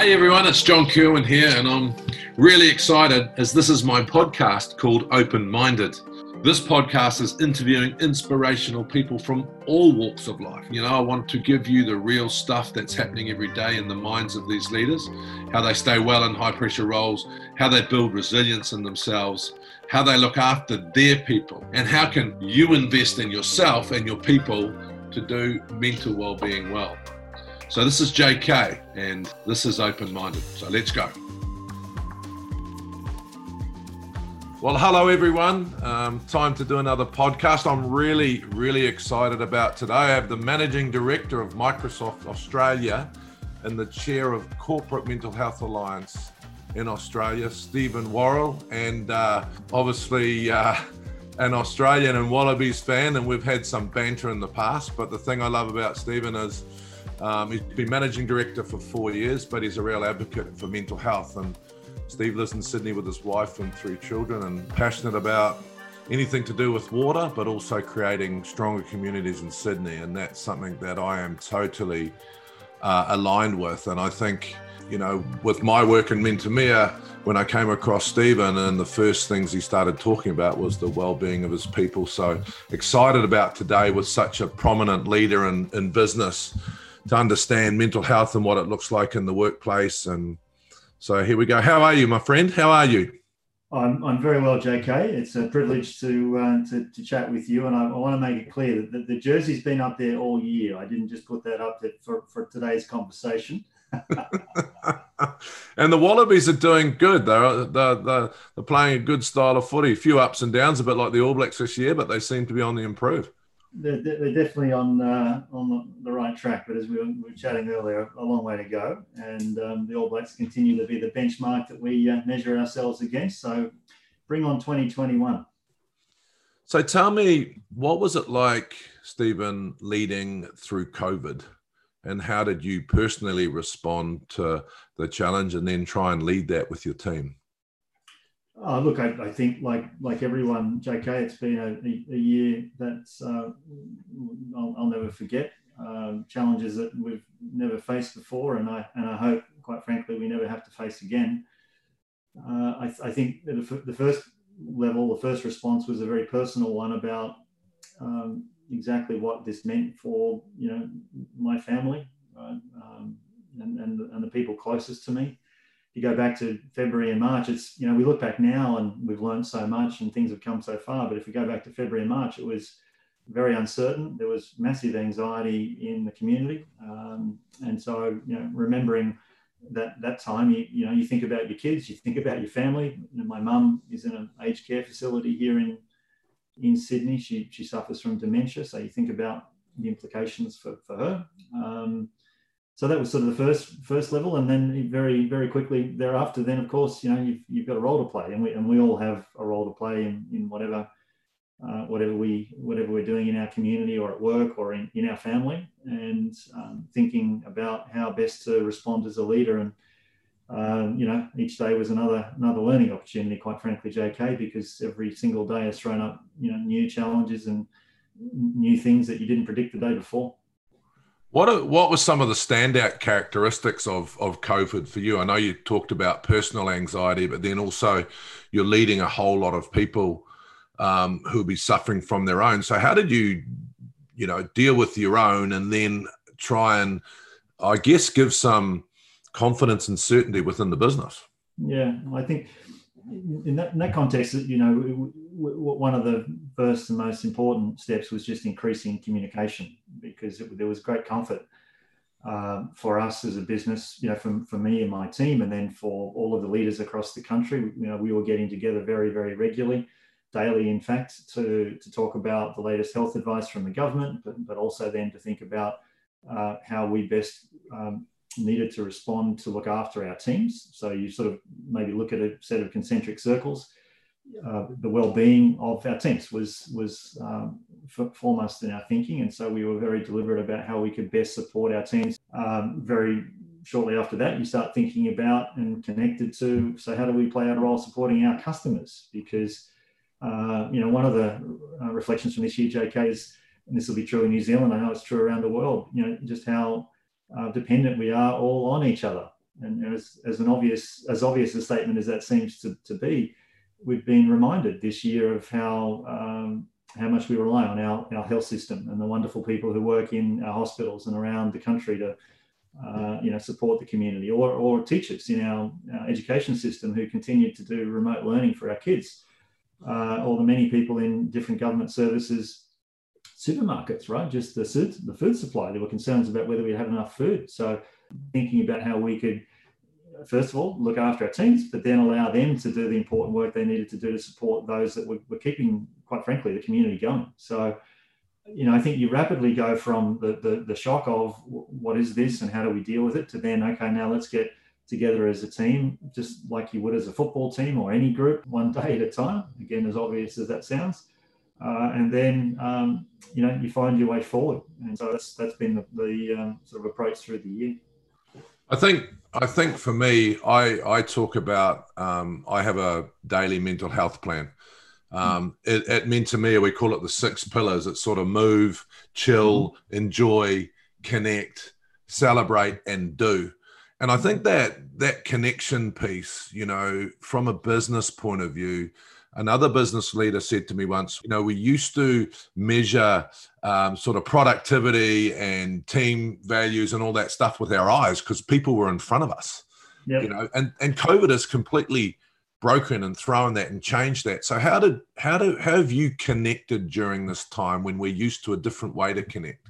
Hey everyone, it's John Kirwan here, and I'm really excited as this is my podcast called Open Minded. This podcast is interviewing inspirational people from all walks of life. You know, I want to give you the real stuff that's happening every day in the minds of these leaders, how they stay well in high pressure roles, how they build resilience in themselves, how they look after their people, and how can you invest in yourself and your people to do mental well-being well. So this is JK and this is open minded. So let's go. Well, hello everyone. Um, time to do another podcast. I'm really, really excited about today. I have the managing director of Microsoft Australia and the chair of Corporate Mental Health Alliance in Australia, Stephen Worrall, and uh, obviously uh, an Australian and Wallabies fan. And we've had some banter in the past. But the thing I love about Stephen is um, he's been managing director for four years, but he's a real advocate for mental health. And Steve lives in Sydney with his wife and three children, and passionate about anything to do with water, but also creating stronger communities in Sydney. And that's something that I am totally uh, aligned with. And I think, you know, with my work in Mentemia, when I came across Stephen, and the first things he started talking about was the well-being of his people. So excited about today with such a prominent leader in, in business to understand mental health and what it looks like in the workplace. And so here we go. How are you, my friend? How are you? I'm, I'm very well, JK. It's a privilege to, uh, to, to, chat with you. And I, I, want to make it clear that the, the, jersey's been up there all year. I didn't just put that up for, for today's conversation. and the Wallabies are doing good. They're, they're, they're, they're, playing a good style of footy. A few ups and downs, a bit like the All Blacks this year, but they seem to be on the improve they're, they're definitely on uh, on the right track. But as we were, we were, chatting earlier, a long way to go. And um, the All Blacks continue to be the benchmark that we uh, measure ourselves against. So bring on 2021. So tell me, what was it like, Stephen, leading through COVID? And how did you personally respond to the challenge and then try and lead that with your team? Uh, look, I, I, think like like everyone, JK, it's been a, a year that uh, I'll, I'll, never forget. Um, challenges that we've never faced before, and I and I hope, quite frankly, we never have to face again. Uh, I, I, think the, the, first level, the first response was a very personal one about um, exactly what this meant for you know my family um, and, and, and the people closest to me you go back to February and March, it's, you know, we look back now and we've learned so much and things have come so far. But if we go back to February and March, it was very uncertain. There was massive anxiety in the community. Um, and so, you know, remembering that that time, you, you know, you think about your kids, you think about your family. You know, my mum is in an aged care facility here in, in Sydney. She, she suffers from dementia. So you think about the implications for, for her. Um, so that was sort of the first first level, and then very very quickly thereafter, then of course you know you've, you've got a role to play, and we and we all have a role to play in, in whatever uh, whatever we whatever we're doing in our community or at work or in, in our family, and um, thinking about how best to respond as a leader. And um, you know, each day was another another learning opportunity. Quite frankly, JK, because every single day has thrown up you know new challenges and new things that you didn't predict the day before. What are, what were some of the standout characteristics of of COVID for you? I know you talked about personal anxiety, but then also you're leading a whole lot of people um, who'll be suffering from their own. So how did you, you know, deal with your own and then try and, I guess, give some confidence and certainty within the business? Yeah, I think in that, in that context, you know, one of the first and most important steps was just increasing communication because it, there was great comfort um, for us as a business, you know, from for me and my team, and then for all of the leaders across the country. You know, we were getting together very, very regularly, daily, in fact, to to talk about the latest health advice from the government, but but also then to think about uh, how we best um, needed to respond to look after our teams. So you sort of maybe look at a set of concentric circles uh, the well-being of our teams was was um, foremost in our thinking, and so we were very deliberate about how we could best support our teams. Um, very shortly after that, you start thinking about and connected to so how do we play our role supporting our customers? Because uh, you know one of the uh, reflections from this year, JK, is and this will be true in New Zealand. I know it's true around the world. You know just how uh, dependent we are all on each other. And as, as an obvious, as obvious a statement as that seems to, to be, we've been reminded this year of how um, how much we rely on our, our health system and the wonderful people who work in our hospitals and around the country to uh, you know support the community or, or teachers in our, our, education system who continue to do remote learning for our kids uh, or the many people in different government services supermarkets right just the food, the food supply there were concerns about whether we had enough food so thinking about how we could first of all, look after our teams, but then allow them to do the important work they needed to do to support those that were, were keeping, quite frankly, the community going. So, you know, I think you rapidly go from the, the, the shock of what is this and how do we deal with it to then, okay, now let's get together as a team, just like you would as a football team or any group, one day at a time. Again, as obvious as that sounds. Uh, and then um, you know you find your way forward, and so that's that's been the, the um, sort of approach through the year. I think I think for me, I I talk about um, I have a daily mental health plan. Um, it, at Mentemia, we call it the six pillars. It's sort of move, chill, mm-hmm. enjoy, connect, celebrate, and do. And I think that that connection piece, you know, from a business point of view, another business leader said to me once, you know, we used to measure um, sort of productivity and team values and all that stuff with our eyes because people were in front of us. Yep. You know, and and COVID has completely broken and thrown that and changed that. So how did how do how have you connected during this time when we're used to a different way to connect?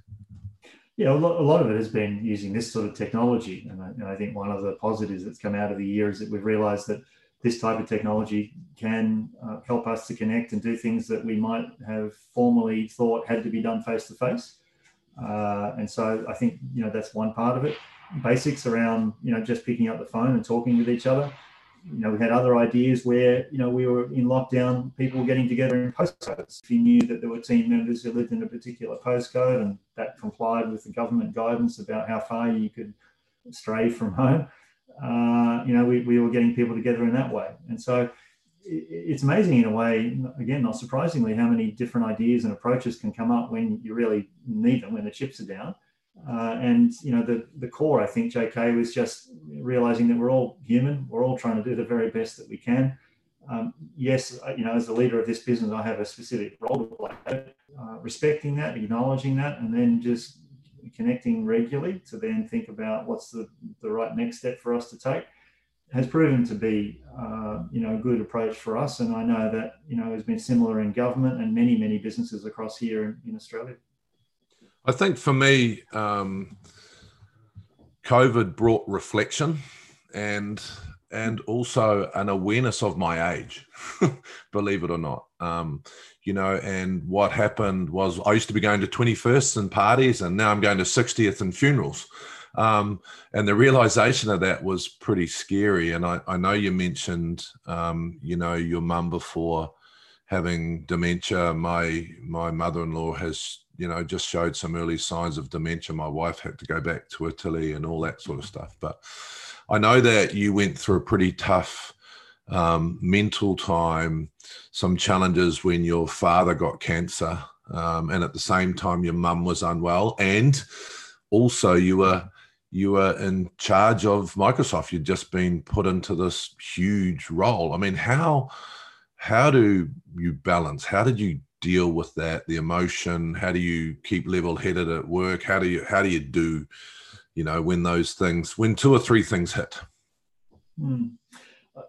Yeah, a lot, of it has been using this sort of technology, and I, and I think one of the positives that's come out of the year is that we've realised that this type of technology can uh, help us to connect and do things that we might have formerly thought had to be done face to face. And so I think you know that's one part of it. Basics around you know just picking up the phone and talking with each other. You know we had other ideas where you know we were in lockdown, people were getting together in postcodes. If you knew that there were team members who lived in a particular postcode and that complied with the government guidance about how far you could stray from home, uh, you know, we, we were getting people together in that way. And so it's amazing in a way, again, not surprisingly, how many different ideas and approaches can come up when you really need them, when the chips are down. Uh, and you know the the core, I think, JK was just realizing that we're all human. We're all trying to do the very best that we can. Um, yes, you know, as the leader of this business, I have a specific role to play. Uh, respecting that, acknowledging that, and then just connecting regularly to then think about what's the, the right next step for us to take has proven to be uh, you know a good approach for us and I know that you know has been similar in government and many many businesses across here in, in Australia. I think for me um, COVID brought reflection and and also an awareness of my age, believe it or not. Um, you know, and what happened was I used to be going to 21st and parties, and now I'm going to 60th and funerals. Um, and the realization of that was pretty scary. And I, I know you mentioned, um, you know, your mum before having dementia. My my mother-in-law has, you know, just showed some early signs of dementia. My wife had to go back to Italy and all that sort of stuff. But I know that you went through a pretty tough um, mental time, some challenges when your father got cancer, um, and at the same time your mum was unwell, and also you were you were in charge of Microsoft. You'd just been put into this huge role. I mean, how how do you balance? How did you deal with that? The emotion. How do you keep level headed at work? How do you how do you do? You know, when those things, when two or three things hit. Mm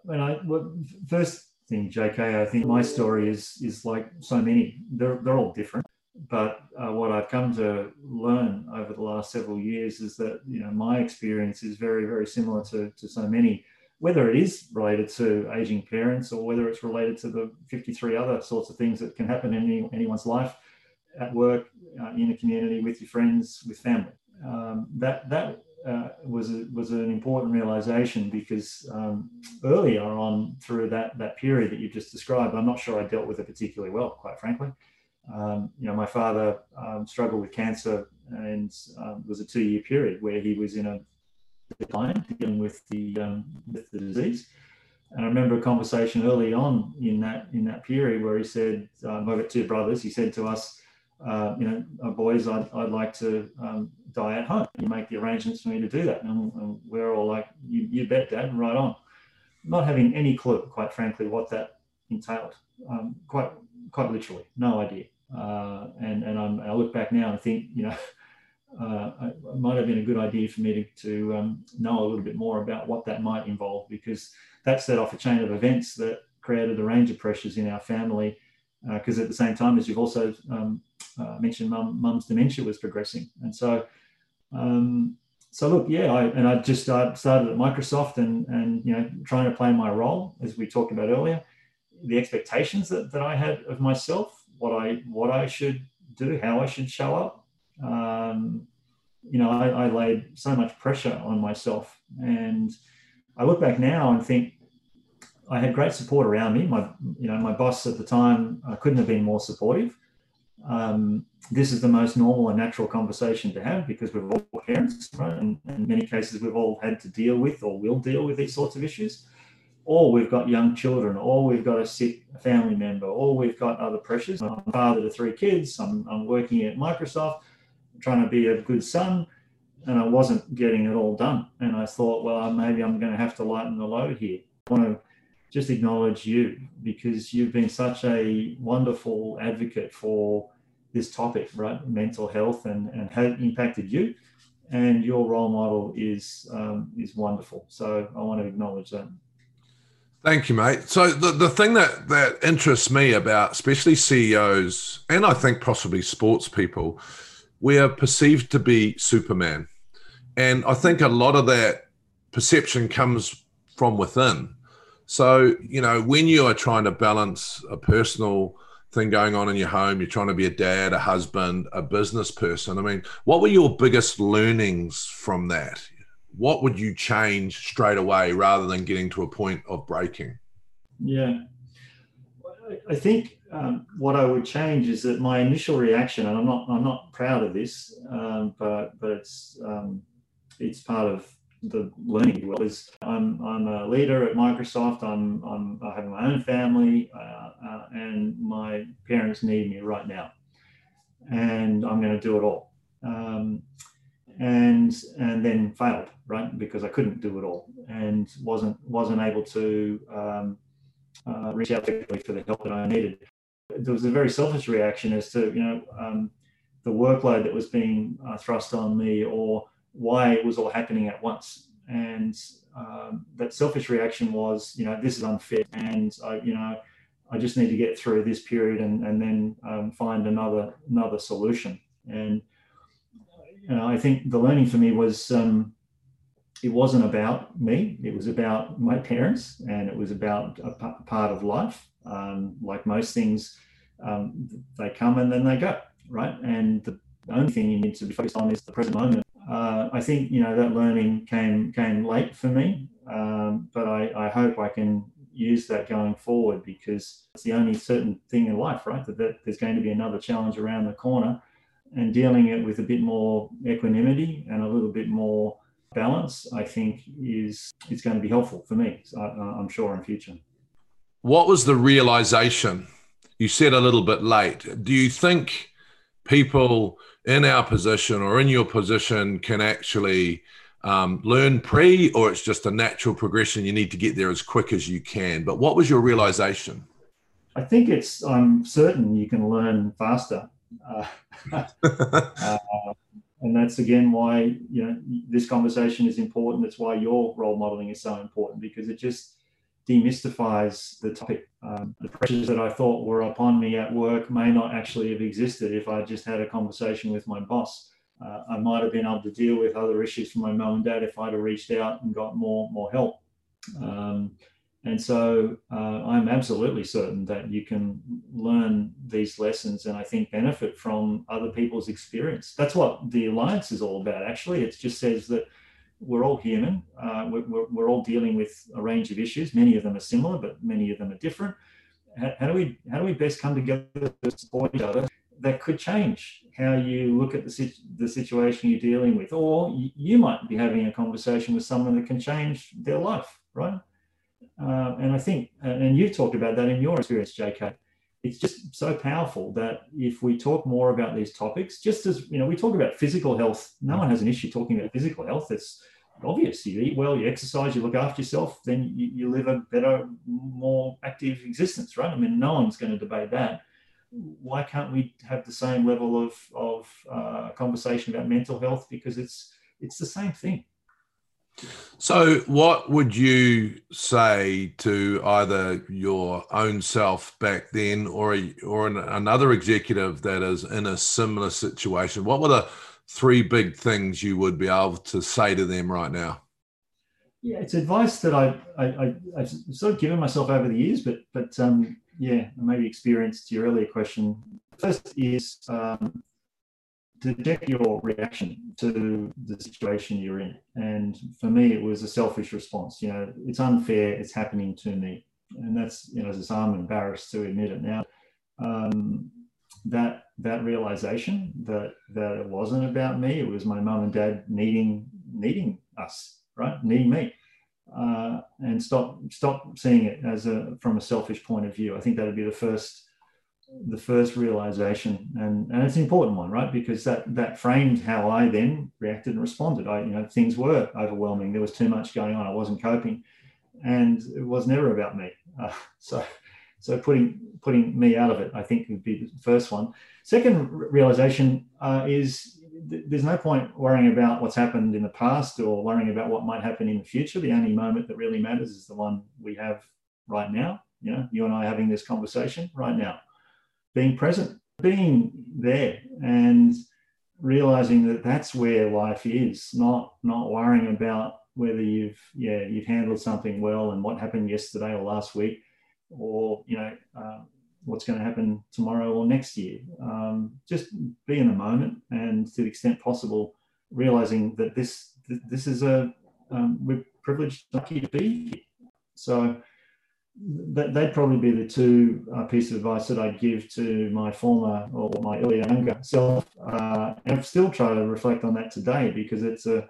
when I well, first thing, JK, I think my story is is like so many. They're they're all different, but uh, what I've come to learn over the last several years is that you know my experience is very very similar to to so many. Whether it is related to aging parents or whether it's related to the 53 other sorts of things that can happen in any, anyone's life, at work, uh, in a community, with your friends, with family. Um, that that uh, was a, was an important realization because um, earlier on through that that period that you've just described, I'm not sure I dealt with it particularly well, quite frankly. Um, you know, my father um, struggled with cancer, and um, was a two year period where he was in a decline dealing with the um, with the disease. And I remember a conversation early on in that in that period where he said, um, "I've got two brothers." He said to us, uh, you know, uh, boys, I'd, I'd like to um, die at home. You make the arrangements for me to do that. And, and we're all like, you, you bet, Dad, right on. Not having any clue, quite frankly, what that entailed. Um, quite, quite literally, no idea. Uh, and and I'm, i look back now and think, you know, uh, it might have been a good idea for me to, to um, know a little bit more about what that might involve because that set off a chain of events that created a range of pressures in our family. Because uh, at the same time, as you've also um, uh, mentioned, mum, mum's dementia was progressing, and so um, so look, yeah, I, and I just started, started at Microsoft and and you know trying to play my role as we talked about earlier, the expectations that, that I had of myself, what I what I should do, how I should show up. Um, you know, I, I laid so much pressure on myself, and I look back now and think I had great support around me. My, you know, my boss at the time uh, couldn't have been more supportive. Um, this is the most normal and natural conversation to have because we're all parents, right? And in many cases, we've all had to deal with or will deal with these sorts of issues. Or we've got young children, or we've got a sick family member, or we've got other pressures. I'm a father to three kids. I'm, I'm working at Microsoft, trying to be a good son, and I wasn't getting it all done. And I thought, well, maybe I'm going to have to lighten the load here. I want to just acknowledge you because you've been such a wonderful advocate for this topic, right? Mental health and, and how it impacted you. And your role model is um, is wonderful. So I want to acknowledge that. Thank you, mate. So the, the thing that, that interests me about especially CEOs and I think possibly sports people, we are perceived to be Superman. And I think a lot of that perception comes from within. So, you know, when you are trying to balance a personal thing going on in your home, you're trying to be a dad, a husband, a business person. I mean, what were your biggest learnings from that? What would you change straight away rather than getting to a point of breaking? Yeah. I think um, what I would change is that my initial reaction, and I'm not, I'm not proud of this, um, but but it's um, it's part of the learning well is I'm, I'm a leader at Microsoft. I'm, I'm I have my own family, uh, uh, and my parents need me right now, and I'm going to do it all. Um, and and then failed right because I couldn't do it all and wasn't wasn't able to um, uh, reach out for the help that I needed. There was a very selfish reaction as to you know um, the workload that was being uh, thrust on me or why it was all happening at once. And um, that selfish reaction was, you know, this is unfair, and I, you know, I just need to get through this period and and then um, find another another solution. And you know, I think the learning for me was um, it wasn't about me; it was about my parents, and it was about a p- part of life. Um, like most things, um, they come and then they go, right? And the only thing you need to be focused on is the present moment uh, I think you know that learning came came late for me, um, but I, I hope I can use that going forward because it's the only certain thing in life, right? That, that there's going to be another challenge around the corner, and dealing it with a bit more equanimity and a little bit more balance, I think is is going to be helpful for me. I, I'm sure in future. What was the realization? You said a little bit late. Do you think people in our position or in your position can actually um, learn pre, or it's just a natural progression? You need to get there as quick as you can. But what was your realization? I think it's, I'm certain you can learn faster. Uh, uh, and that's again why you know this conversation is important. It's why your role modeling is so important because it just demystifies the topic. Um, the pressures that I thought were upon me at work may not actually have existed if I just had a conversation with my boss. Uh, I might have been able to deal with other issues from my mum and dad if I'd have reached out and got more more help. Um, and so uh, I'm absolutely certain that you can learn these lessons and I think benefit from other people's experience. That's what the Alliance is all about, actually. It just says that we're all human. Uh, we're, we're, all dealing with a range of issues. Many of them are similar, but many of them are different. How, how, do we how do we best come together to support each other? That could change how you look at the, the situation you're dealing with, or you, you might be having a conversation with someone that can change their life, right? Uh, and I think, and you've talked about that in your experience, JK. It's just so powerful that if we talk more about these topics, just as you know, we talk about physical health, no one has an issue talking about physical health. It's obvious. You eat well, you exercise, you look after yourself, then you, you live a better, more active existence, right? I mean, no one's going to debate that. Why can't we have the same level of, of uh, conversation about mental health? Because it's it's the same thing. So, what would you say to either your own self back then, or a, or an, another executive that is in a similar situation? What were the three big things you would be able to say to them right now? Yeah, it's advice that I, I, have sort of given myself over the years, but but um, yeah, maybe experienced your earlier question. First is um, to check your reaction to the situation you're in. And for me, it was a selfish response. You know, it's unfair, it's happening to me. And that's, you know, as I'm embarrassed to admit it now. Um, that that realization that that it wasn't about me, it was my mum and dad needing needing us, right? Needing me. Uh, and stop stop seeing it as a from a selfish point of view. I think that'd be the first the first realization. And, and it's an important one right? Because that that framed how i then reacted and responded. I you know things were overwhelming. There was too much going on. I wasn't coping. And it was never about me. Uh, so so putting putting me out of it i think would be the first one. Second realization uh, is th- there's no point worrying about what's happened in the past or worrying about what might happen in the future. The only moment that really matters is the one we have right now. You know you and i having this conversation right now being present, being there, and realizing that that's where life is. Not not worrying about whether you've yeah you've handled something well and what happened yesterday or last week, or you know uh, what's going to happen tomorrow or next year. Um, just be in the moment, and to the extent possible, realizing that this this is a um, we're privileged, lucky to be here. So that, they'd probably be the two uh, pieces of advice that I'd give to my former or my earlier younger self. Uh, and I've still try to reflect on that today because it's a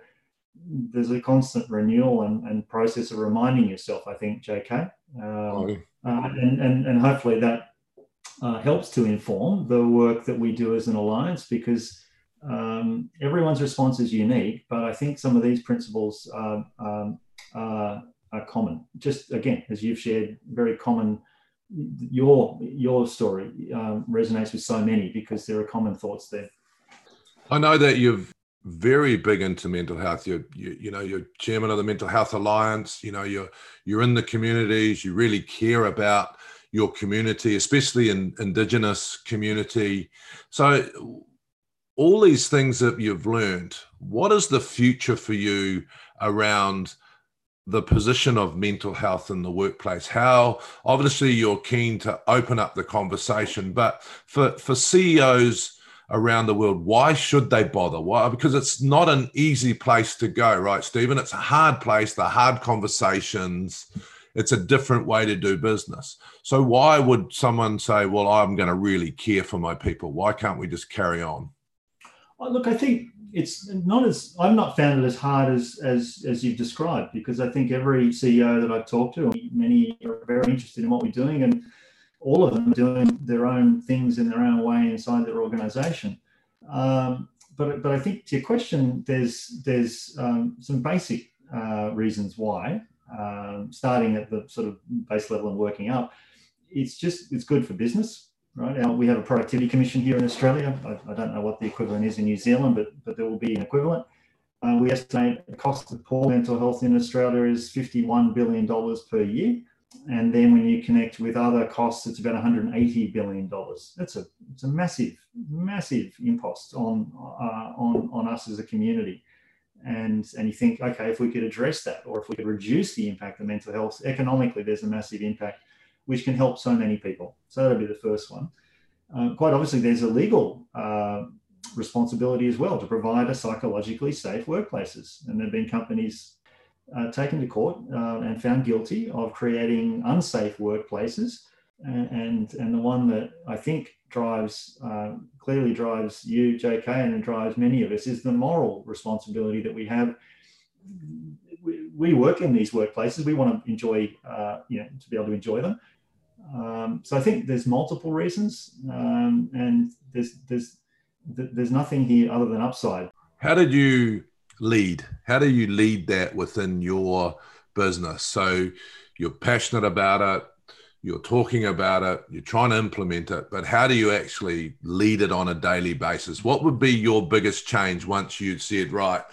there's a constant renewal and, and process of reminding yourself. I think, J.K. Um, oh, uh, and, and and hopefully that uh, helps to inform the work that we do as an alliance because um, everyone's response is unique. But I think some of these principles um, are common. Just again, as you've shared, very common. Your your story um, resonates with so many because there are common thoughts there. I know that you're very big into mental health. You're you, you know you're chairman of the Mental Health Alliance. You know you're you're in the communities. You really care about your community, especially in Indigenous community. So all these things that you've learned, what is the future for you around the position of mental health in the workplace how obviously you're keen to open up the conversation but for for ceos around the world why should they bother? Why because it's not an easy place to go right stephen? It's a hard place the hard conversations it's a different way to do business. So why would someone say well i'm going to really care for my people. Why can't we just carry on? Oh, look i think it's not as I've not found it as hard as as as you've described because I think every CEO that I've talked to, many are very interested in what we're doing, and all of them are doing their own things in their own way inside their organization. Um, but but I think to your question, there's there's um, some basic uh, reasons why. Um, starting at the sort of base level and working up, it's just it's good for business right? Now, we have a productivity commission here in Australia. I, I, don't know what the equivalent is in New Zealand, but, but there will be an equivalent. Uh, we estimate the cost of poor mental health in Australia is $51 billion per year. And then when you connect with other costs, it's about $180 billion. That's a, it's a massive, massive impost on, uh, on, on us as a community. And, and you think, okay, if we could address that, or if we could reduce the impact of mental health economically, there's a massive impact which can help so many people. So that'll be the first one. Uh, quite obviously, there's a legal uh, responsibility as well to provide a psychologically safe workplaces. And there have been companies uh, taken to court uh, and found guilty of creating unsafe workplaces. And, and, and the one that I think drives, uh, clearly drives you, JK, and drives many of us is the moral responsibility that we have we, work in these workplaces. We want to enjoy, uh, you know, to be able to enjoy them. Um, so I think there's multiple reasons, um, and there's there's there's nothing here other than upside. How did you lead? How do you lead that within your business? So you're passionate about it, you're talking about it, you're trying to implement it, but how do you actually lead it on a daily basis? What would be your biggest change once you said, right,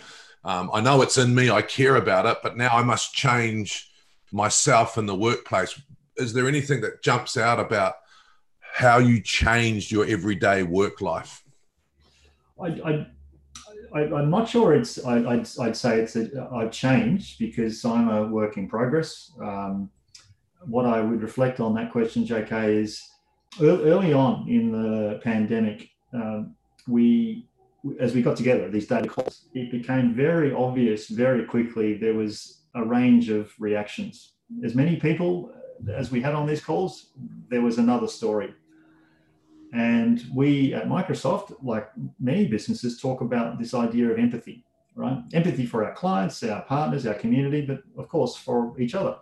um, I know it's in me, I care about it, but now I must change myself in the workplace? Is there anything that jumps out about how you changed your everyday work life? I, I, am not sure it's, I, would I'd say it's, a, I've changed because I'm a work in progress. Um, what I would reflect on that question, JK, is early on in the pandemic, um, we, as we got together these data calls, it became very obvious very quickly there was a range of reactions. As many people as we had on these calls, there was another story. And we at Microsoft, like many businesses, talk about this idea of empathy, right? Empathy for our clients, our partners, our community, but of course for each other.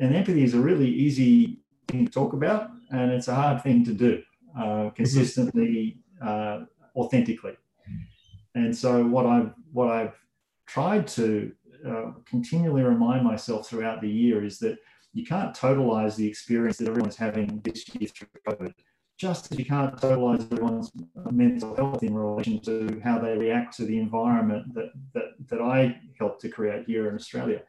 And empathy is a really easy thing to talk about, and it's a hard thing to do uh, consistently, uh, authentically. And so, what I've what I've tried to uh, continually remind myself throughout the year is that you can't totalize the experience that everyone's having this year through COVID just as you can't totalize everyone's mental health in relation to how they react to the environment that, that, that I helped to create here in Australia.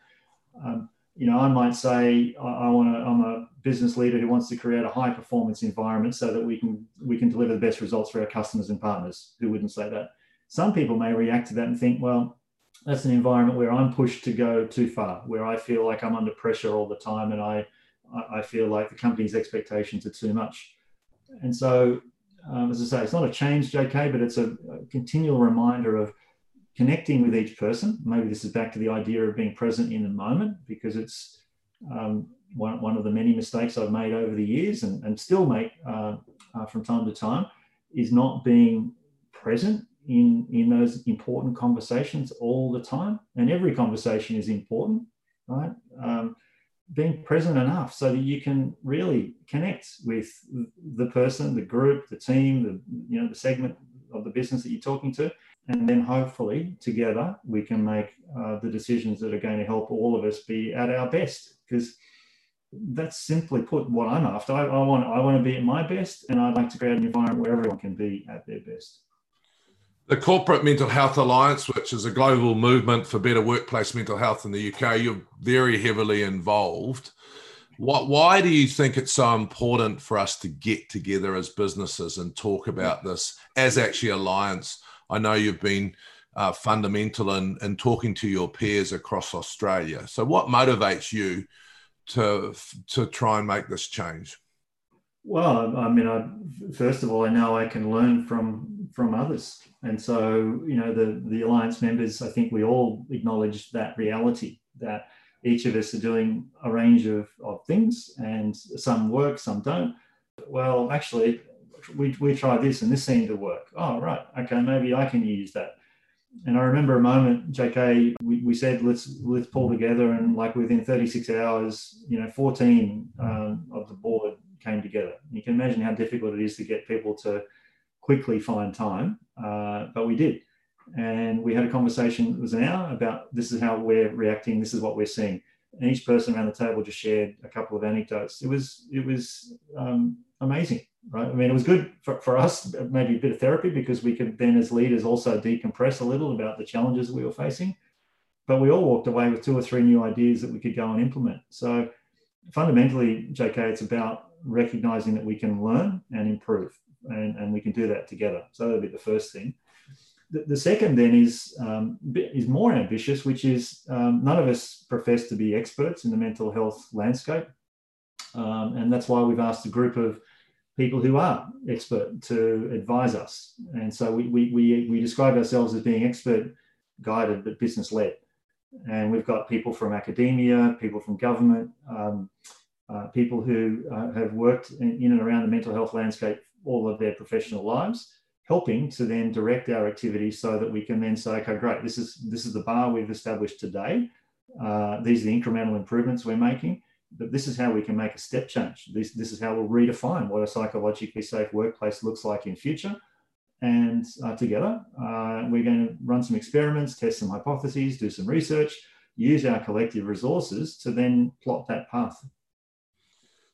Um, you know, I might say I, I want to. I'm a business leader who wants to create a high performance environment so that we can we can deliver the best results for our customers and partners. Who wouldn't say that? Some people may react to that and think, well, that's an environment where I'm pushed to go too far, where I feel like I'm under pressure all the time, and I I feel like the company's expectations are too much. And so, um, as I say, it's not a change, JK, but it's a, a, continual reminder of connecting with each person. Maybe this is back to the idea of being present in the moment because it's um, one, one of the many mistakes I've made over the years and, and still make uh, uh, from time to time is not being present in, in those important conversations all the time. And every conversation is important, right? Um, being present enough so that you can really connect with the person, the group, the team, the you know the segment of the business that you're talking to, and then hopefully together we can make uh, the decisions that are going to help all of us be at our best. Because that's simply put what I'm after. I, I want I want to be at my best, and I'd like to create an environment where everyone can be at their best. The Corporate Mental Health Alliance, which is a global movement for better workplace mental health in the UK, you're very heavily involved. What, why do you think it's so important for us to get together as businesses and talk about this as actually Alliance? I know you've been uh, fundamental in, in talking to your peers across Australia. So, what motivates you to to try and make this change? Well, I mean, I, first of all, I know I can learn from from others, and so you know, the the alliance members, I think we all acknowledge that reality that each of us are doing a range of, of things, and some work, some don't. Well, actually, we we tried this, and this seemed to work. Oh, right, okay, maybe I can use that. And I remember a moment, JK, we, we said let's let's pull together, and like within 36 hours, you know, 14 um, of the board came together. You can imagine how difficult it is to get people to quickly find time, uh, but we did. And we had a conversation, it was an hour, about this is how we're reacting, this is what we're seeing. And each person around the table just shared a couple of anecdotes. It was it was um, amazing, right? I mean, it was good for, for us, maybe a bit of therapy because we could then, as leaders, also decompress a little about the challenges we were facing. But we all walked away with two or three new ideas that we could go and implement. So fundamentally, JK, it's about recognizing that we can learn and improve, and, and we can do that together. So that'll be the first thing. The, second then is um, is more ambitious, which is um, none of us profess to be experts in the mental health landscape, um, and that's why we've asked a group of people who are expert to advise us. And so we, we, we, we describe ourselves as being expert guided but business led. And we've got people from academia, people from government, um, uh, people who uh, have worked in, in, and around the mental health landscape all of their professional lives, helping to then direct our activities so that we can then say, okay, great, this is this is the bar we've established today. Uh, these are the incremental improvements we're making, that this is how we can make a step change. This, this is how we'll redefine what a psychologically safe workplace looks like in future. And uh, together, uh, we're going to run some experiments, test some hypotheses, do some research, use our collective resources to then plot that path.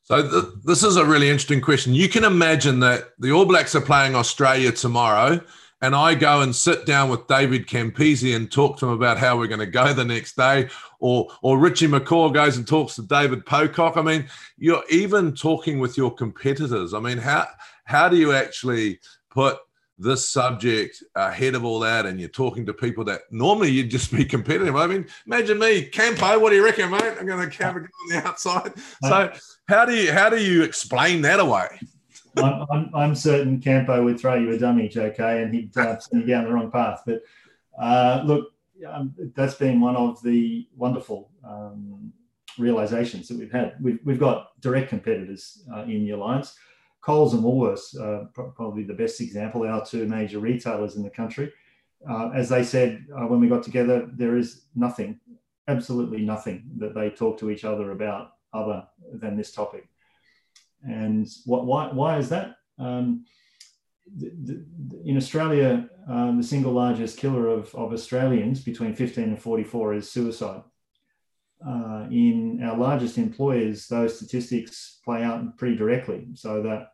So th- this is a really interesting question. You can imagine that the All Blacks are playing Australia tomorrow and I go and sit down with David Campese and talk to him about how we're going to go the next day, or or Richie McCaw goes and talks to David Pocock. I mean, you're even talking with your competitors. I mean, how how do you actually put this subject ahead of all that and you're talking to people that normally you'd just be competitive. I mean, imagine me, Campo, what do you reckon, mate? I'm going to camp on the outside. So how do you how do you explain that away? I'm, I'm, I'm, certain Campo would throw you a dummy, JK, and he'd uh, send you down the wrong path. But uh, look, um, that's been one of the wonderful um, realizations that we've had. We've, we've got direct competitors uh, in the alliance. Coles and Woolworths, uh, probably the best example, our two major retailers in the country. Uh, as they said uh, when we got together, there is nothing, absolutely nothing that they talk to each other about other than this topic. And what, why, why is that? Um, in Australia, um, the single largest killer of, of Australians between 15 and 44 is suicide. Uh, in our largest employers, those statistics play out pretty directly, so that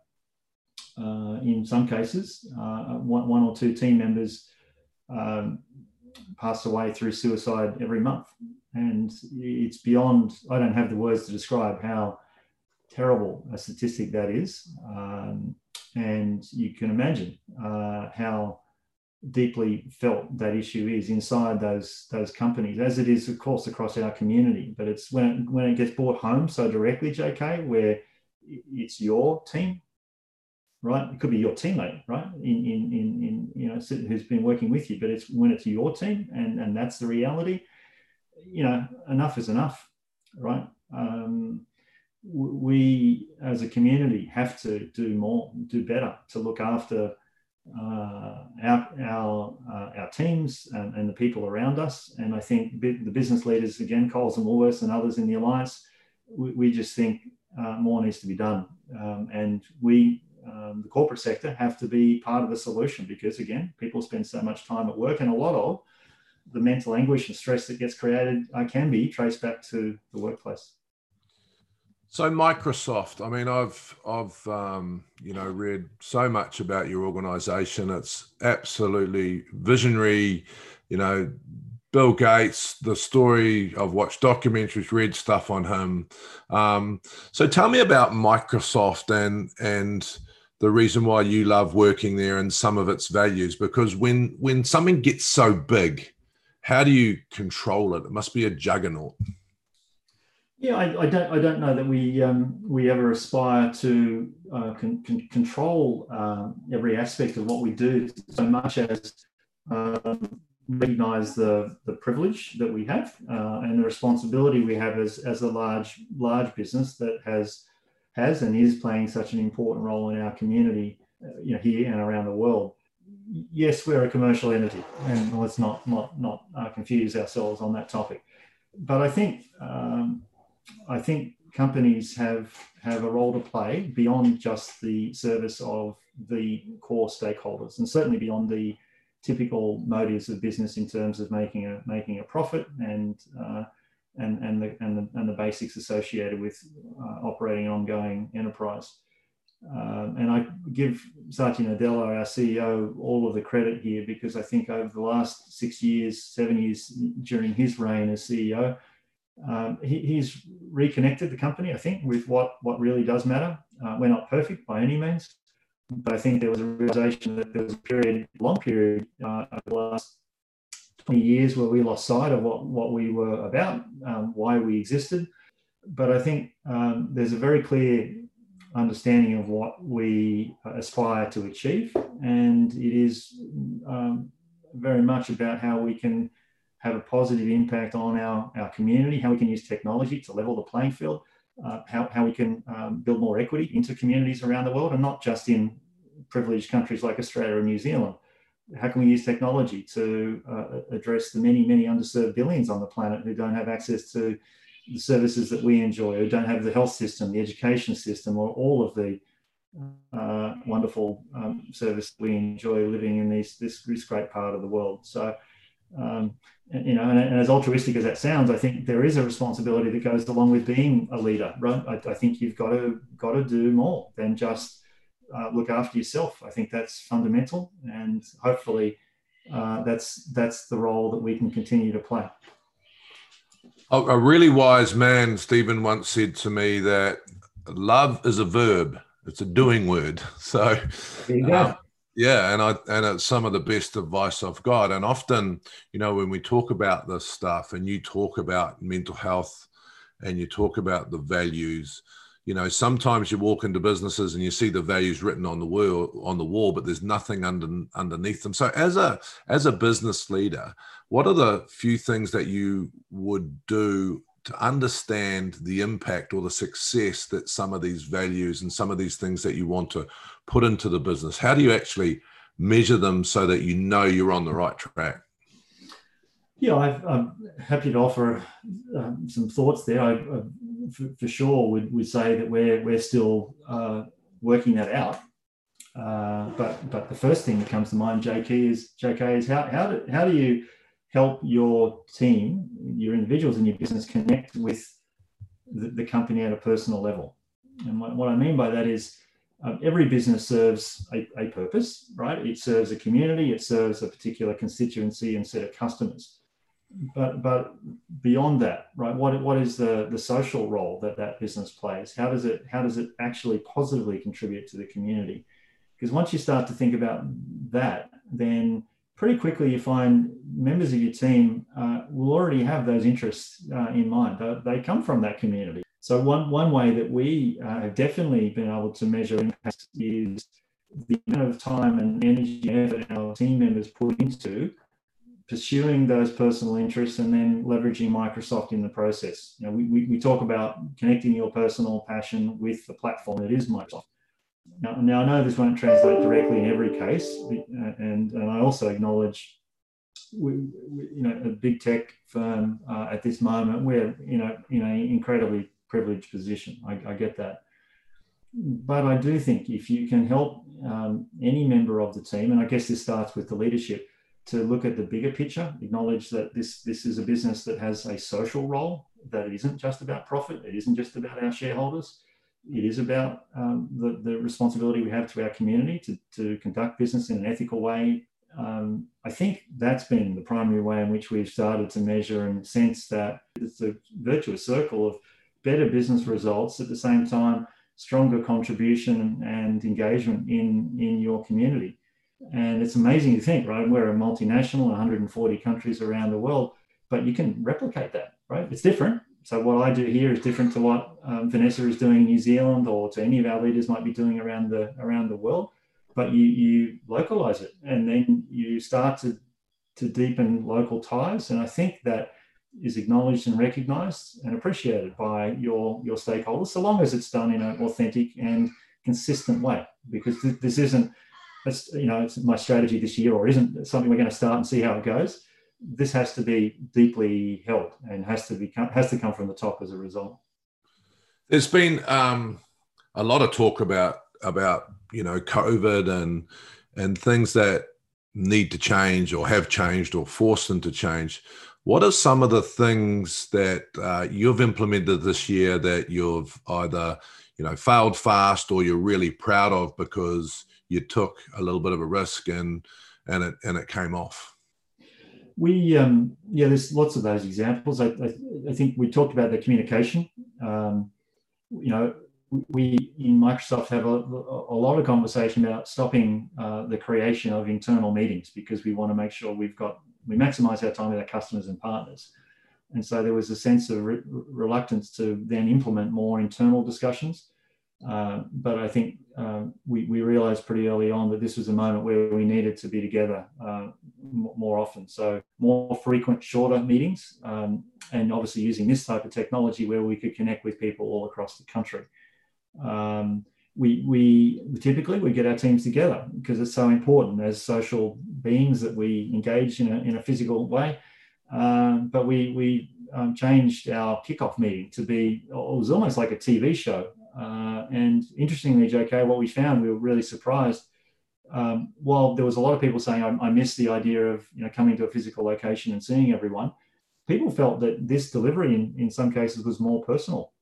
uh, in some cases, uh, one, one, or two team members um, pass away through suicide every month. And it's beyond, I don't have the words to describe how terrible a statistic that is. Um, and you can imagine uh, how deeply felt that issue is inside those those companies, as it is, of course, across our community. But it's when it, when it gets brought home so directly, JK, where it's your team, right? It could be your teammate, right? In in in, in you know who's been working with you, but it's when it's your team, and and that's the reality. You know, enough is enough, right? Um, we as a community have to do more, do better to look after uh, our our uh, our teams and, and, the people around us. And I think the business leaders, again, Coles and Woolworths and others in the alliance, we, we just think uh, more needs to be done. Um, and we, um, the corporate sector, have to be part of the solution because, again, people spend so much time at work, and a lot of the mental anguish and stress that gets created uh, can be traced back to the workplace. So Microsoft, I mean, I've I've um, you know read so much about your organization. It's absolutely visionary. You know, Bill Gates, the story I've watched documentaries, read stuff on him. Um, so tell me about Microsoft and and the reason why you love working there and some of its values. Because when when something gets so big, how do you control it? It must be a juggernaut. Yeah, I, I, don't. I don't know that we um, we ever aspire to uh, con- con- control uh, every aspect of what we do so much as um, recognise the the privilege that we have uh, and the responsibility we have as as a large large business that has has and is playing such an important role in our community, uh, you know, here and around the world. Yes, we're a commercial entity, and let's not not not uh, confuse ourselves on that topic. But I think. Um, I think companies have have a role to play beyond just the service of the core stakeholders, and certainly beyond the typical motives of business in terms of making a making a profit and uh, and and the, and the and the basics associated with uh, operating an ongoing enterprise. Um, and I give Satya Nadella, our CEO, all of the credit here because I think over the last six years, seven years during his reign as CEO, um, he, he's reconnected the company, I think, with what, what really does matter. Uh, we're not perfect by any means, but I think there was a realization that there was a period, long period, uh, over the last 20 years where we lost sight of what, what we were about, um, why we existed. But I think um, there's a very clear understanding of what we aspire to achieve, and it is um, very much about how we can have a positive impact on our, our community, how we can use technology to level the playing field, uh, how, how we can um, build more equity into communities around the world and not just in privileged countries like Australia and New Zealand. How can we use technology to uh, address the many, many underserved billions on the planet who don't have access to the services that we enjoy, who don't have the health system, the education system, or all of the uh, wonderful um, service we enjoy living in these, this, this great part of the world. So, um, and, you know, and, and, as altruistic as that sounds, I think there is a responsibility that goes along with being a leader, right? I, I think you've got to got to do more than just uh, look after yourself. I think that's fundamental, and hopefully, uh, that's that's the role that we can continue to play. A really wise man, Steven, once said to me that love is a verb; it's a doing word. So, um, yeah, and I and it's some of the best advice I've got. And often, you know, when we talk about this stuff, and you talk about mental health, and you talk about the values, you know sometimes you walk into businesses and you see the values written on the wall on the wall but there's nothing under, underneath them. So as a as a business leader what are the few things that you would do to understand the impact or the success that some of these values and some of these things that you want to put into the business? How do you actually measure them so that you know you're on the right track? Yeah, i am happy to offer um, some thoughts there. I, I for, for, sure would, would say that we're, we're still uh, working that out. Uh, but but the first thing that comes to mind, JK, is JK is how how do, how do you help your team, your individuals in your business connect with the, the company at a personal level? And what, what I mean by that is um, every business serves a, a purpose, right? It serves a community, it serves a particular constituency and set of customers but but beyond that right what what is the the social role that that business plays? How does it how does it actually positively contribute to the community? Because once you start to think about that then pretty quickly you find members of your team uh, will already have those interests uh, in mind. They, they, come from that community. So one one way that we uh, have definitely been able to measure impact is the amount of time and energy and effort our team members put into pursuing those personal interests and then leveraging Microsoft in the process. You know, we, we, we, talk about connecting your personal passion with the platform that is Microsoft. Now, now I know this won't translate directly in every case, and, and I also acknowledge we, we, you know a big tech firm uh, at this moment we're you know in an incredibly privileged position. I, I, get that, but I do think if you can help um, any member of the team, and I guess this starts with the leadership, to look at the bigger picture, acknowledge that this, this is a business that has a social role, that it isn't just about profit, it isn't just about our shareholders. It is about um, the, the responsibility we have to our community to, to conduct business in an ethical way. Um, I think that's been the primary way in which we've started to measure and sense that it's a virtuous circle of better business results at the same time, stronger contribution and engagement in, in your community. And it's amazing to think, right? We're a multinational, 140 countries around the world, but you can replicate that, right? It's different. So what I do here is different to what um, Vanessa is doing in New Zealand or to any of our leaders might be doing around the around the world. But you you localize it and then you start to to deepen local ties. And I think that is acknowledged and recognized and appreciated by your your stakeholders, so long as it's done in an authentic and consistent way. Because th- this isn't that's you know it's my strategy this year or isn't something we're going to start and see how it goes. This has to be deeply held and has to be has to come from the top as a result. There's been um, a lot of talk about about you know covid and and things that need to change or have changed or forced them to change. What are some of the things that uh, you've implemented this year that you've either you know failed fast or you're really proud of because you took a little bit of a risk and and it and it came off. We um, yeah there's lots of those examples. I, I, I think we talked about the communication. Um, you know we in microsoft have a, a lot of conversation about stopping uh, the creation of internal meetings because we want to make sure we've got we maximize our time with our customers and partners. And so there was a sense of re- reluctance to then implement more internal discussions uh, but I think um, we, we realized pretty early on that this was a moment where we needed to be together uh, more often. So, more frequent, shorter meetings, um, and obviously using this type of technology where we could connect with people all across the country. Um, we, we typically we get our teams together because it's so important as social beings that we engage in a, in a physical way. Um, but we, we um, changed our kickoff meeting to be, it was almost like a TV show. Uh, and interestingly, JK, what we found, we were really surprised. Um, while there was a lot of people saying, I, I miss the idea of you know coming to a physical location and seeing everyone, people felt that this delivery in, in some cases was more personal.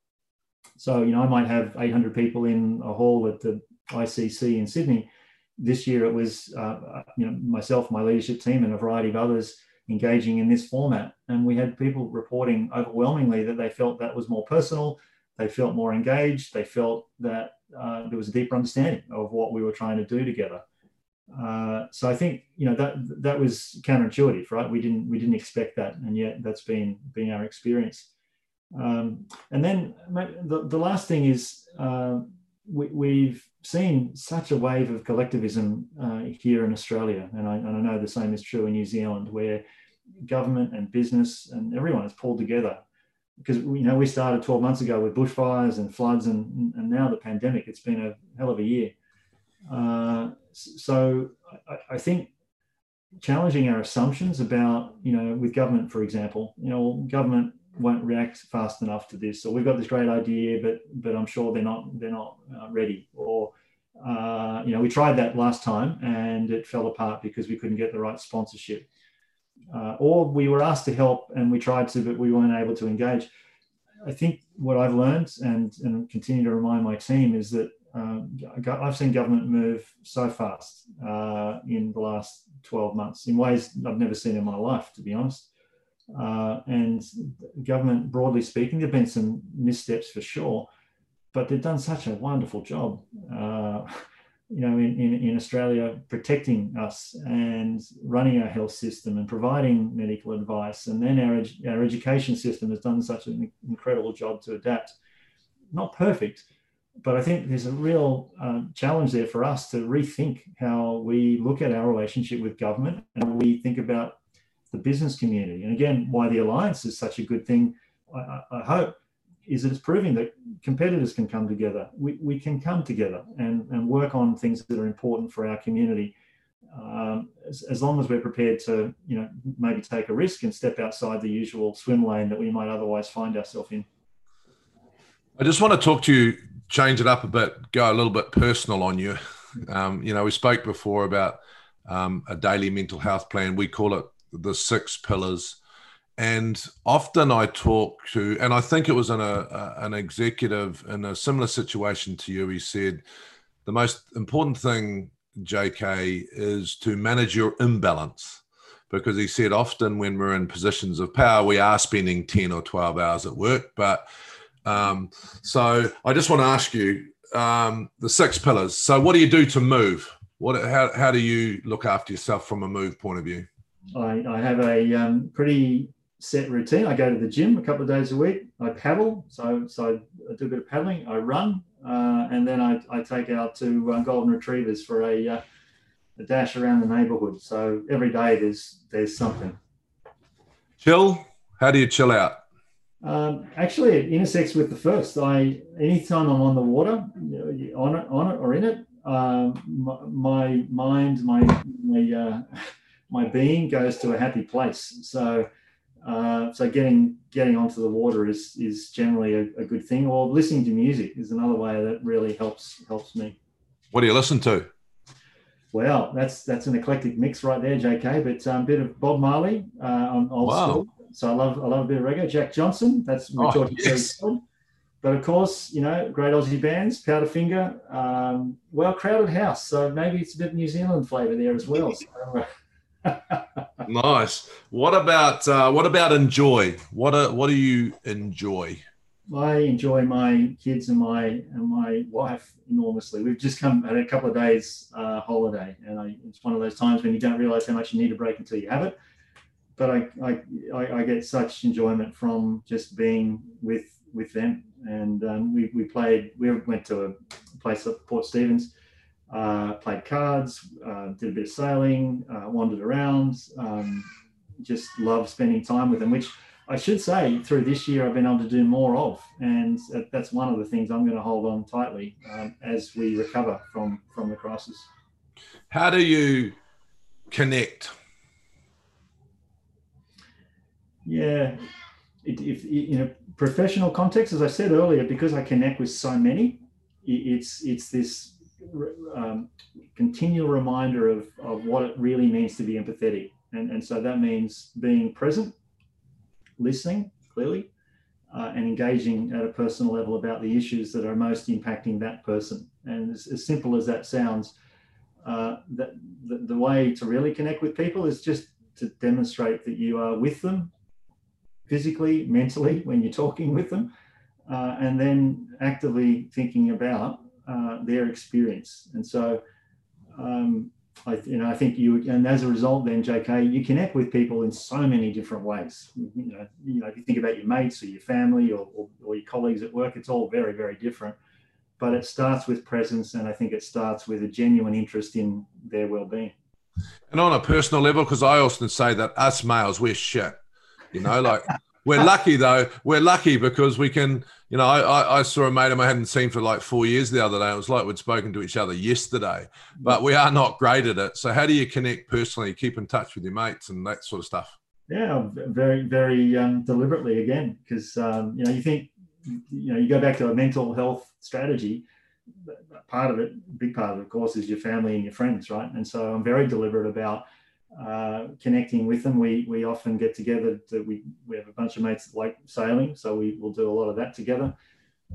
So, you know, I might have 800 people in a hall at the ICC in Sydney. This year it was, uh, you know, myself, my leadership team, and a variety of others engaging in this format. And we had people reporting overwhelmingly that they felt that was more personal, they felt more engaged, they felt that uh, there was a deeper understanding of what we were trying to do together. Uh, so I think you know that that was counterintuitive, right? We didn't we didn't expect that, and yet that's been been our experience. Um, and then the, the last thing is uh, we, have seen such a wave of collectivism uh, here in Australia, and I, and I, know the same is true in New Zealand, where government and business and everyone has pulled together. Because you know we started 12 months ago with bushfires and floods, and, and now the pandemic. It's been a hell of a year. Uh, so I, I think challenging our assumptions about you know with government, for example, you know government won't react fast enough to this, or we've got this great idea, but but I'm sure they're not they're not uh, ready, or uh, you know we tried that last time and it fell apart because we couldn't get the right sponsorship, uh, or we were asked to help and we tried to, but we weren't able to engage. I think what I've learned and and continue to remind my team is that um, I've seen government move so fast uh, in the last 12 months in ways I've never seen in my life, to be honest. Uh, and government, broadly speaking, there have been some missteps for sure, but they've done such a wonderful job. You know, in, in, in, Australia, protecting us and running our health system and providing medical advice. And then our, our education system has done such an incredible job to adapt. Not perfect, but I think there's a real uh, challenge there for us to rethink how we look at our relationship with government and we think about the business community. And again, why the alliance is such a good thing, I, I hope, is it's proving that competitors can come together. We, we can come together and, and work on things that are important for our community. Um, as, as, long as we're prepared to, you know, maybe take a risk and step outside the usual swim lane that we might otherwise find ourselves in. I just want to talk to you, change it up a bit, go a little bit personal on you. Um, you know, we spoke before about um, a daily mental health plan. We call it the six pillars. And often I talk to, and I think it was in a, a, an executive in a similar situation to you. He said, the most important thing, JK, is to manage your imbalance. Because he said, often when we're in positions of power, we are spending 10 or 12 hours at work. But um, so I just want to ask you um, the six pillars. So, what do you do to move? What, how, how do you look after yourself from a move point of view? I, I have a um, pretty set routine. I go to the gym a couple of days a week. I paddle, so so I do a bit of paddling. I run, uh, and then I, I take out to uh, golden retrievers for a, uh, a dash around the neighbourhood. So every day there's there's something. Chill. How do you chill out? Um, actually, it intersects with the first. I anytime I'm on the water, on it, on it, or in it, um, my, my, mind, my my uh, my being goes to a happy place. So, uh, so getting getting onto the water is is generally a, a, good thing. Or listening to music is another way that really helps helps me. What do you listen to? Well, that's that's an eclectic mix right there, JK. But um, a bit of Bob Marley uh, on old wow. school. So I love I love a bit of reggae. Jack Johnson. That's we're oh, talking yes. But of course, you know, great Aussie bands, Powderfinger, um, well, Crowded House. So maybe it's a bit of New Zealand flavour there as well. So, uh, nice. What about uh, what about enjoy? What a, what do you enjoy? I enjoy my kids and my and my wife enormously. We've just come had a couple of days uh, holiday, and I, it's one of those times when you don't realize how much you need a break until you have it. But I I, I get such enjoyment from just being with with them, and um, we we played. We went to a place at Port Stephens uh, played cards, uh, did a bit of sailing, uh, wandered around, um, just love spending time with them, which I should say through this year I've been able to do more of. And that's one of the things I'm going to hold on tightly um, as we recover from, from the crisis. How do you connect? Yeah, it, if in a professional context, as I said earlier, because I connect with so many, it's it's this um, continual reminder of, of what it really means to be empathetic. And, and so that means being present, listening clearly, uh, and engaging at a personal level about the issues that are most impacting that person. And as, as simple as that sounds, uh, that the, the way to really connect with people is just to demonstrate that you are with them physically, mentally, when you're talking with them, uh, and then actively thinking about uh, their experience. And so, um, I, you know, I think you, and as a result, then JK, you connect with people in so many different ways. You know, you know, if you think about your mates or your family or, or, or your colleagues at work, it's all very, very different. But it starts with presence, and I think it starts with a genuine interest in their well-being. And on a personal level, because I often say that us males, we're shit. You know, like we're lucky though. We're lucky because we can. You know, I, I saw a mate of mine I hadn't seen for like four years the other day. It was like we'd spoken to each other yesterday, but we are not great at it. So, how do you connect personally? Keep in touch with your mates and that sort of stuff. Yeah, very, very um, deliberately again, because um, you know you think you know you go back to a mental health strategy. Part of it, big part of it, of course, is your family and your friends, right? And so I'm very deliberate about uh, connecting with them. We we often get together. To, we we have a bunch of mates that like sailing, so we will do a lot of that together.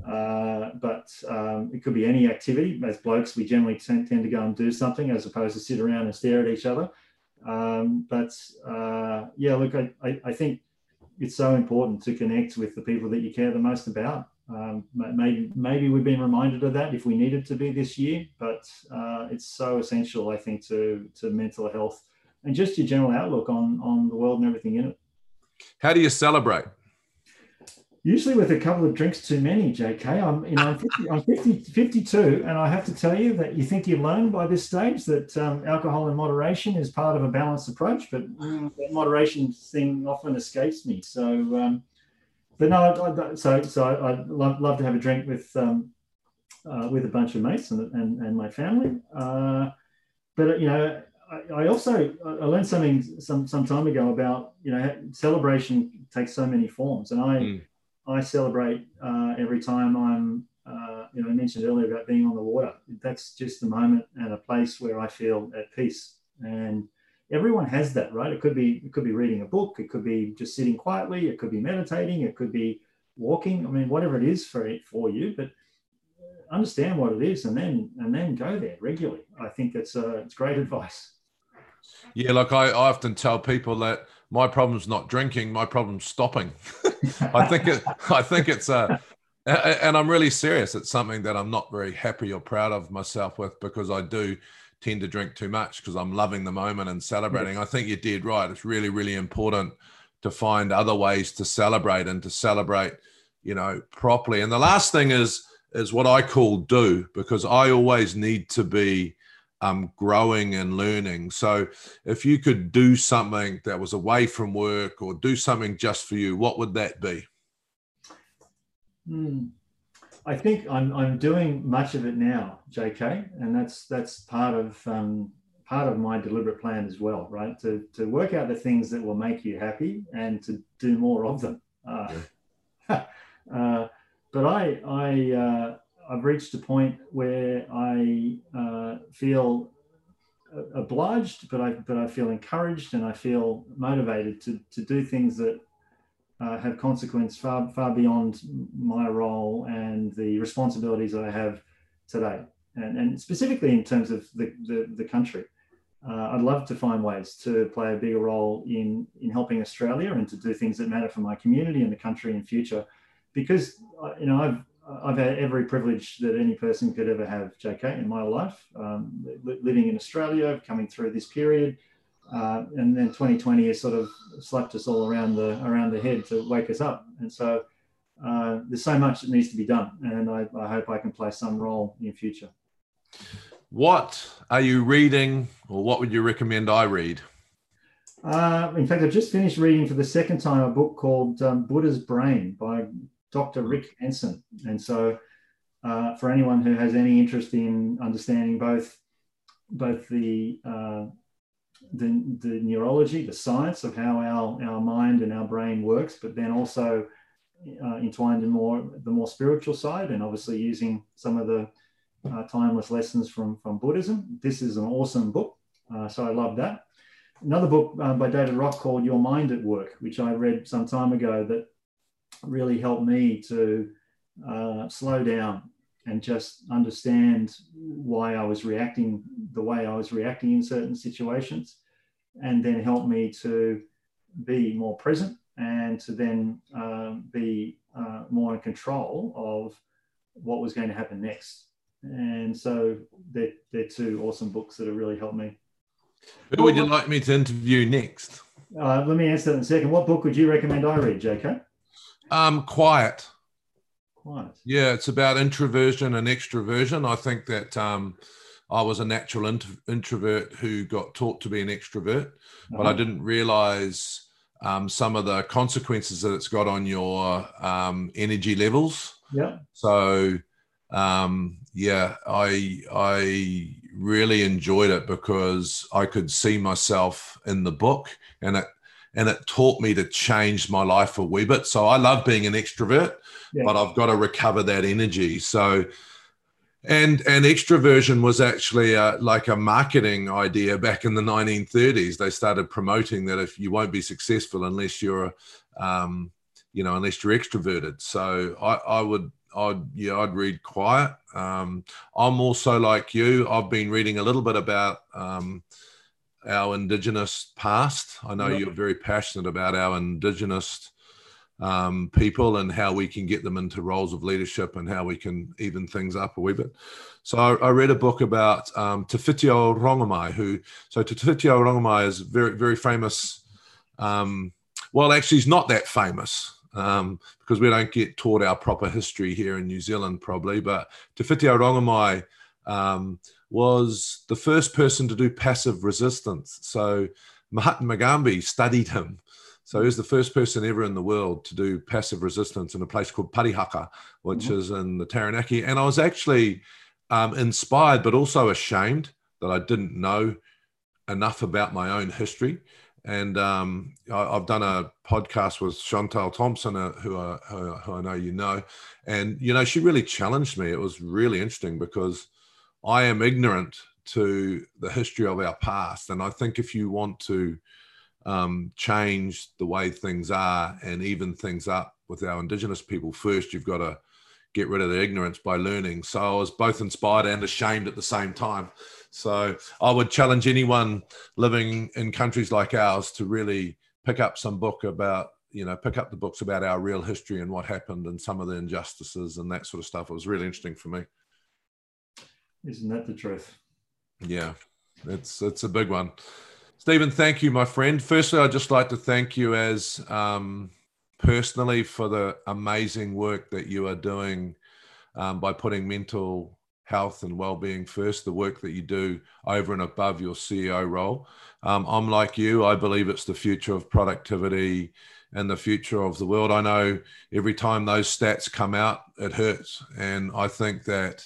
Uh, but um, it could be any activity. As blokes, we generally tend, tend, to go and do something as opposed to sit around and stare at each other. Um, but uh, yeah, look, I, I, I, think it's so important to connect with the people that you care the most about. Um, maybe maybe we've been reminded of that if we needed to be this year, but uh, it's so essential, I think, to to mental health and just your general outlook on on the world and everything in it. How do you celebrate? Usually with a couple of drinks too many, JK. I'm, you know, I'm, 50, I'm 50, 52, and I have to tell you that you think you've learned by this stage that um, alcohol in moderation is part of a balanced approach, but that moderation thing often escapes me. So, um, but no, I, I, so so I'd love, love to have a drink with um, uh, with a bunch of mates and, and, and my family. Uh, but you know, I, also I learned something some some time ago about you know celebration takes so many forms, and I mm. I celebrate uh, every time I'm uh, you know I mentioned earlier about being on the water. That's just a moment and a place where I feel at peace, and everyone has that, right? It could be it could be reading a book, it could be just sitting quietly, it could be meditating, it could be walking. I mean, whatever it is for it for you, but understand what it is and then and then go there regularly. I think it's uh, it's great advice. Yeah, like I, I often tell people that my problem's not drinking, my problem's stopping. I think it, I think it's uh, a, and I'm really serious. It's something that I'm not very happy or proud of myself with because I do tend to drink too much because I'm loving the moment and celebrating. I think you did right. It's really, really important to find other ways to celebrate and to celebrate, you know, properly. And the last thing is is what I call do because I always need to be um, growing and learning. So, if you could do something that was away from work or do something just for you, what would that be? Hmm. I think I'm, I'm doing much of it now, JK, and that's that's part of um, part of my deliberate plan as well, right? To to work out the things that will make you happy and to do more of them. Uh, yeah. uh, but I I uh, I've reached a point where I uh, feel obliged, but I but I feel encouraged and I feel motivated to to do things that uh, have consequence far far beyond my role and the responsibilities that I have today, and and specifically in terms of the the, the country. Uh, I'd love to find ways to play a bigger role in in helping Australia and to do things that matter for my community and the country in future, because uh, you know I've I've had every privilege that any person could ever have, JK, in my life. Um, living in Australia, coming through this period, uh, and then 2020 has sort of slapped us all around the around the head to wake us up. And so uh, there's so much that needs to be done, and I, I hope I can play some role in future. What are you reading, or what would you recommend I read? Uh, in fact, I've just finished reading for the second time a book called um, Buddha's Brain by Dr. Rick Hanson. And so, uh, for anyone who has any interest in understanding both both the, uh, the, the neurology, the science of how our, our mind and our our brain works, but then also uh, entwined in more the more spiritual side, and obviously using some of the uh, timeless lessons from from Buddhism. This is an awesome book, uh, so I love that. Another book uh, by David Rock called Your Mind at Work, which I read some time ago, that really helped me to uh, slow down and just understand why I was reacting the way I was reacting in certain situations, and then help me to be more present and to then um, be uh, more in control of what was going to happen next. And so they're, they're two awesome books that have really helped me. Who would you like me to interview next? Uh, let me answer that in a second. What book would you recommend I read, JK? Um, Quiet. Quiet. Yeah, it's about introversion and extroversion. I think that um, I was a natural int- introvert who got taught to be an extrovert, uh-huh. but I uh-huh. didn't realize um, some of the consequences that it's got on your um, energy levels. Yeah. So um, yeah, I I really enjoyed it because I could see myself in the book, and it and it taught me to change my life a wee bit. So I love being an extrovert, yeah. but I've got to recover that energy. So and and extroversion was actually uh, like a marketing idea back in the 1930s they started promoting that if you won't be successful unless you're um, you know unless you're extroverted so i, I would i'd yeah i'd read quiet um, i'm also like you i've been reading a little bit about um, our indigenous past i know you're very passionate about our indigenous um, people and how we can get them into roles of leadership and how we can even things up a wee bit. So I, I read a book about um, Te Whiti o Rongomai, who, so Te Whiti o Rongomai is very, very famous. Um, well, actually, he's not that famous um, because we don't get taught our proper history here in New Zealand, probably. But Te Whiti o Rongomai um, was the first person to do passive resistance. So Mahatma Gandhi studied him so he was the first person ever in the world to do passive resistance in a place called Parihaka, which mm-hmm. is in the Taranaki. And I was actually um, inspired, but also ashamed that I didn't know enough about my own history. And um, I, have done a podcast with Chantal Thompson, uh, who, I, who, I know you know. And, you know, she really challenged me. It was really interesting because I am ignorant to the history of our past. And I think if you want to, um, change the way things are and even things up with our Indigenous people. First, you've got to get rid of the ignorance by learning. So I was both inspired and ashamed at the same time. So I would challenge anyone living in countries like ours to really pick up some book about, you know, pick up the books about our real history and what happened and some of the injustices and that sort of stuff. It was really interesting for me. Isn't that the truth? Yeah, it's it's a big one. Steven, thank you, my friend. Firstly, I'd just like to thank you as um, personally for the amazing work that you are doing um, by putting mental health and well-being first. The work that you do over and above your CEO role. Um, I'm like you. I believe it's the future of productivity and the future of the world. I know every time those stats come out, it hurts, and I think that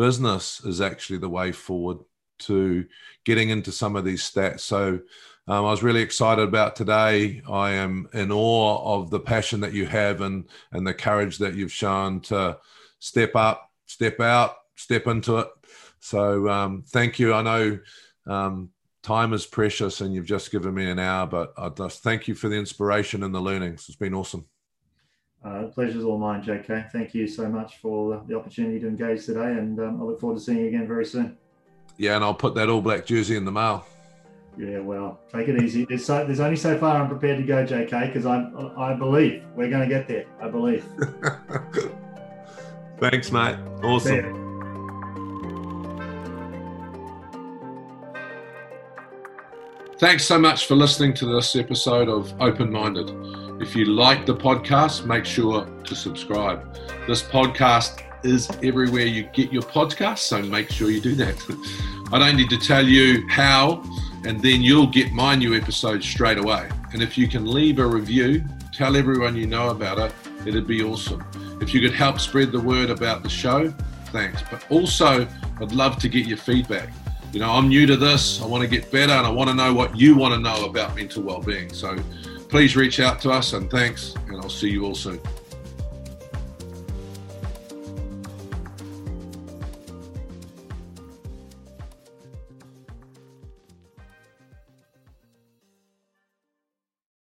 business is actually the way forward to getting into some of these stats. So um, I was really excited about today. I am in awe of the passion that you have and and the courage that you've shown to step up, step out, step into it. So um, thank you. I know um, time is precious, and you've just given me an hour, but I just thank you for the inspiration and the learnings. It's been awesome. Uh, pleasure's all mine, JK. Thank you so much for the opportunity to engage today, and um, I look forward to seeing you again very soon. Yeah, and I'll put that all black jersey in the mail. Yeah, well, take it easy. There's, so, there's only so far I'm prepared to go, JK, because I I believe we're going to get there. I believe. Thanks, mate. Awesome. Thanks so much for listening to this episode of Open Minded. If you like the podcast, make sure to subscribe. This podcast is everywhere you get your podcast, so make sure you do that. I don't need to tell you how, and then you'll get my new episode straight away. And if you can leave a review, tell everyone you know about it, it'd be awesome. If you could help spread the word about the show, thanks. But also, I'd love to get your feedback. You know, I'm new to this, I want to get better, and I want to know what you want to know about mental well-being. So please reach out to us and thanks, and I'll see you all soon.